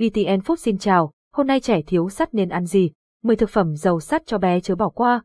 VTN Food xin chào, hôm nay trẻ thiếu sắt nên ăn gì? 10 thực phẩm giàu sắt cho bé chớ bỏ qua.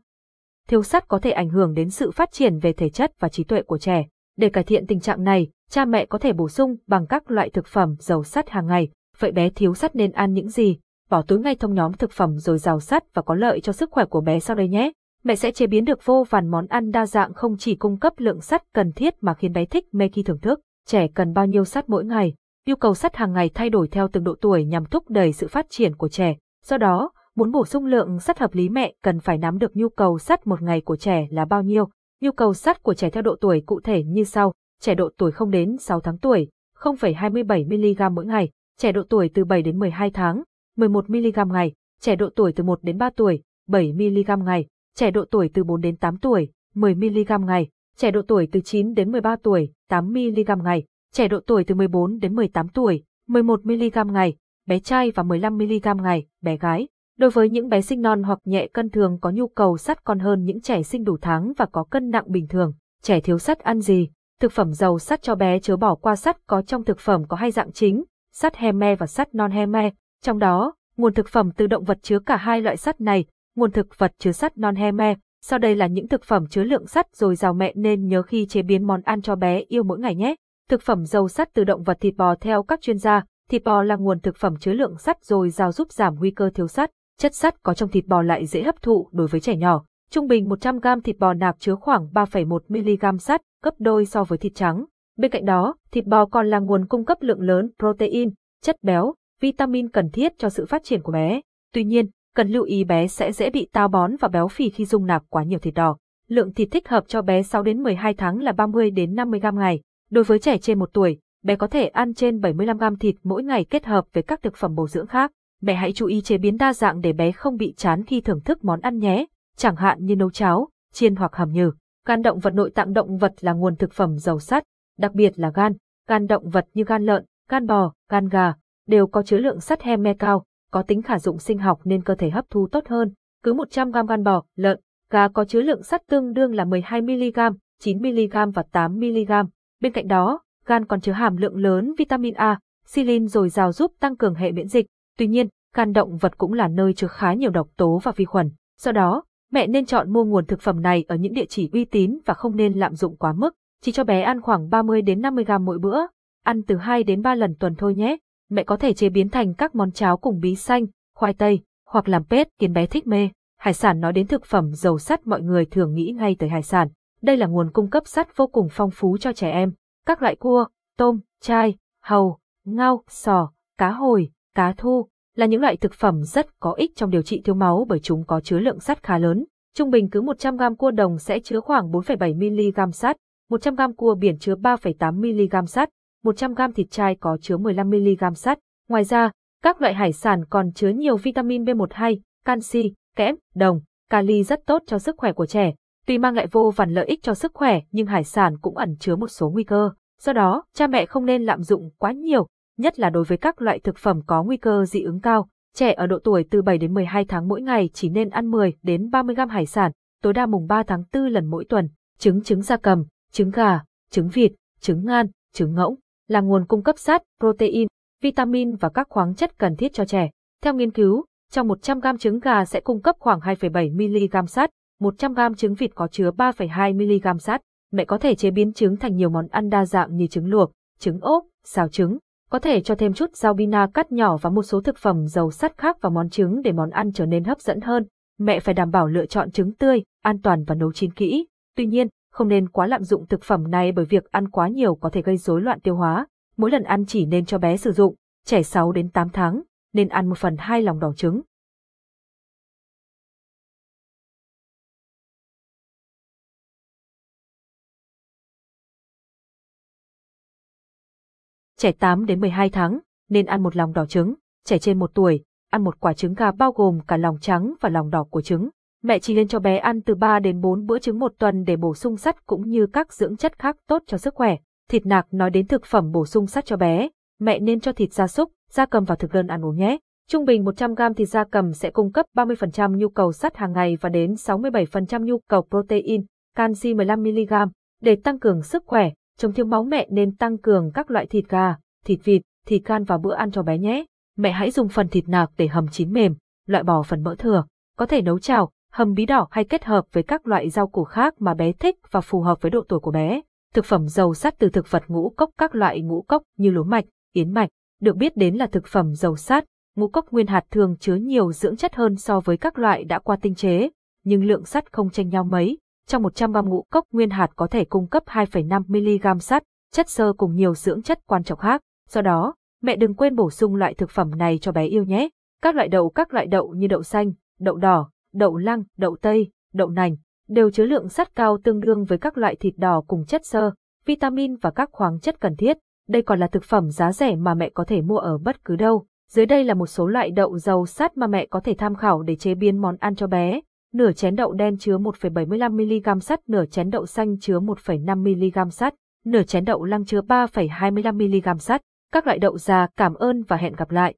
Thiếu sắt có thể ảnh hưởng đến sự phát triển về thể chất và trí tuệ của trẻ. Để cải thiện tình trạng này, cha mẹ có thể bổ sung bằng các loại thực phẩm giàu sắt hàng ngày. Vậy bé thiếu sắt nên ăn những gì? Bỏ túi ngay thông nhóm thực phẩm rồi giàu sắt và có lợi cho sức khỏe của bé sau đây nhé. Mẹ sẽ chế biến được vô vàn món ăn đa dạng không chỉ cung cấp lượng sắt cần thiết mà khiến bé thích mê khi thưởng thức. Trẻ cần bao nhiêu sắt mỗi ngày? Yêu cầu sắt hàng ngày thay đổi theo từng độ tuổi nhằm thúc đẩy sự phát triển của trẻ. Do đó, muốn bổ sung lượng sắt hợp lý mẹ cần phải nắm được nhu cầu sắt một ngày của trẻ là bao nhiêu. Nhu cầu sắt của trẻ theo độ tuổi cụ thể như sau: trẻ độ tuổi không đến 6 tháng tuổi, 0,27 mg mỗi ngày, trẻ độ tuổi từ 7 đến 12 tháng, 11 mg ngày, trẻ độ tuổi từ 1 đến 3 tuổi, 7 mg ngày, trẻ độ tuổi từ 4 đến 8 tuổi, 10 mg ngày, trẻ độ tuổi từ 9 đến 13 tuổi, 8 mg ngày, trẻ độ tuổi từ 14 đến 18 tuổi, 11 mg ngày, bé trai và 15 mg ngày, bé gái. Đối với những bé sinh non hoặc nhẹ cân thường có nhu cầu sắt còn hơn những trẻ sinh đủ tháng và có cân nặng bình thường. Trẻ thiếu sắt ăn gì? Thực phẩm giàu sắt cho bé chớ bỏ qua sắt có trong thực phẩm có hai dạng chính, sắt heme và sắt non heme. Trong đó, nguồn thực phẩm từ động vật chứa cả hai loại sắt này, nguồn thực vật chứa sắt non heme. Sau đây là những thực phẩm chứa lượng sắt dồi dào mẹ nên nhớ khi chế biến món ăn cho bé yêu mỗi ngày nhé. Thực phẩm giàu sắt từ động vật thịt bò theo các chuyên gia, thịt bò là nguồn thực phẩm chứa lượng sắt dồi dào giúp giảm nguy cơ thiếu sắt. Chất sắt có trong thịt bò lại dễ hấp thụ đối với trẻ nhỏ. Trung bình 100 g thịt bò nạc chứa khoảng 3,1 mg sắt, gấp đôi so với thịt trắng. Bên cạnh đó, thịt bò còn là nguồn cung cấp lượng lớn protein, chất béo, vitamin cần thiết cho sự phát triển của bé. Tuy nhiên, cần lưu ý bé sẽ dễ bị táo bón và béo phì khi dung nạp quá nhiều thịt đỏ. Lượng thịt thích hợp cho bé 6 đến 12 tháng là 30 đến 50 g ngày. Đối với trẻ trên 1 tuổi, bé có thể ăn trên 75 g thịt mỗi ngày kết hợp với các thực phẩm bổ dưỡng khác. Mẹ hãy chú ý chế biến đa dạng để bé không bị chán khi thưởng thức món ăn nhé, chẳng hạn như nấu cháo, chiên hoặc hầm nhừ. Gan động vật nội tạng động vật là nguồn thực phẩm giàu sắt, đặc biệt là gan. Gan động vật như gan lợn, gan bò, gan gà đều có chứa lượng sắt heme cao, có tính khả dụng sinh học nên cơ thể hấp thu tốt hơn. Cứ 100 g gan bò, lợn, gà có chứa lượng sắt tương đương là 12 mg, 9 mg và 8 mg. Bên cạnh đó, gan còn chứa hàm lượng lớn vitamin A, silin dồi dào giúp tăng cường hệ miễn dịch. Tuy nhiên, gan động vật cũng là nơi chứa khá nhiều độc tố và vi khuẩn. Do đó, mẹ nên chọn mua nguồn thực phẩm này ở những địa chỉ uy tín và không nên lạm dụng quá mức. Chỉ cho bé ăn khoảng 30 đến 50 gram mỗi bữa, ăn từ 2 đến 3 lần tuần thôi nhé. Mẹ có thể chế biến thành các món cháo cùng bí xanh, khoai tây, hoặc làm pết khiến bé thích mê. Hải sản nói đến thực phẩm giàu sắt mọi người thường nghĩ ngay tới hải sản. Đây là nguồn cung cấp sắt vô cùng phong phú cho trẻ em. Các loại cua, tôm, chai, hầu, ngao, sò, cá hồi, cá thu, là những loại thực phẩm rất có ích trong điều trị thiếu máu bởi chúng có chứa lượng sắt khá lớn. Trung bình cứ 100 g cua đồng sẽ chứa khoảng 4,7 mg sắt, 100 g cua biển chứa 3,8 mg sắt, 100 g thịt chai có chứa 15 mg sắt. Ngoài ra, các loại hải sản còn chứa nhiều vitamin B12, canxi, kẽm, đồng, kali rất tốt cho sức khỏe của trẻ. Tuy mang lại vô vàn lợi ích cho sức khỏe nhưng hải sản cũng ẩn chứa một số nguy cơ. Do đó, cha mẹ không nên lạm dụng quá nhiều, nhất là đối với các loại thực phẩm có nguy cơ dị ứng cao. Trẻ ở độ tuổi từ 7 đến 12 tháng mỗi ngày chỉ nên ăn 10 đến 30 gram hải sản, tối đa mùng 3 tháng 4 lần mỗi tuần. Trứng trứng gia cầm, trứng gà, trứng vịt, trứng ngan, trứng ngỗng là nguồn cung cấp sắt, protein, vitamin và các khoáng chất cần thiết cho trẻ. Theo nghiên cứu, trong 100 gram trứng gà sẽ cung cấp khoảng 2,7 mg sắt, 100 gram trứng vịt có chứa 3,2 mg sắt. Mẹ có thể chế biến trứng thành nhiều món ăn đa dạng như trứng luộc, trứng ốp, xào trứng, có thể cho thêm chút rau bina cắt nhỏ và một số thực phẩm giàu sắt khác vào món trứng để món ăn trở nên hấp dẫn hơn. Mẹ phải đảm bảo lựa chọn trứng tươi, an toàn và nấu chín kỹ. Tuy nhiên, không nên quá lạm dụng thực phẩm này bởi việc ăn quá nhiều có thể gây rối loạn tiêu hóa. Mỗi lần ăn chỉ nên cho bé sử dụng, trẻ 6 đến 8 tháng, nên ăn một phần hai lòng đỏ trứng. Trẻ 8 đến 12 tháng, nên ăn một lòng đỏ trứng, trẻ trên 1 tuổi, ăn một quả trứng gà bao gồm cả lòng trắng và lòng đỏ của trứng. Mẹ chỉ nên cho bé ăn từ 3 đến 4 bữa trứng một tuần để bổ sung sắt cũng như các dưỡng chất khác tốt cho sức khỏe. Thịt nạc nói đến thực phẩm bổ sung sắt cho bé, mẹ nên cho thịt gia súc, gia cầm vào thực đơn ăn uống nhé. Trung bình 100g thịt gia cầm sẽ cung cấp 30% nhu cầu sắt hàng ngày và đến 67% nhu cầu protein, canxi 15mg. Để tăng cường sức khỏe, chống thiếu máu mẹ nên tăng cường các loại thịt gà, thịt vịt, thịt can vào bữa ăn cho bé nhé. Mẹ hãy dùng phần thịt nạc để hầm chín mềm, loại bỏ phần mỡ thừa. Có thể nấu chảo, hầm bí đỏ hay kết hợp với các loại rau củ khác mà bé thích và phù hợp với độ tuổi của bé. Thực phẩm giàu sắt từ thực vật ngũ cốc các loại ngũ cốc như lúa mạch, yến mạch, được biết đến là thực phẩm giàu sắt. Ngũ cốc nguyên hạt thường chứa nhiều dưỡng chất hơn so với các loại đã qua tinh chế, nhưng lượng sắt không tranh nhau mấy. Trong 100 gram ngũ cốc nguyên hạt có thể cung cấp 2,5 mg sắt, chất xơ cùng nhiều dưỡng chất quan trọng khác. Do đó, mẹ đừng quên bổ sung loại thực phẩm này cho bé yêu nhé. Các loại đậu các loại đậu như đậu xanh, đậu đỏ, đậu lăng, đậu tây, đậu nành, đều chứa lượng sắt cao tương đương với các loại thịt đỏ cùng chất xơ, vitamin và các khoáng chất cần thiết. Đây còn là thực phẩm giá rẻ mà mẹ có thể mua ở bất cứ đâu. Dưới đây là một số loại đậu giàu sắt mà mẹ có thể tham khảo để chế biến món ăn cho bé. Nửa chén đậu đen chứa 1,75mg sắt, nửa chén đậu xanh chứa 1,5mg sắt, nửa chén đậu lăng chứa 3,25mg sắt. Các loại đậu già cảm ơn và hẹn gặp lại.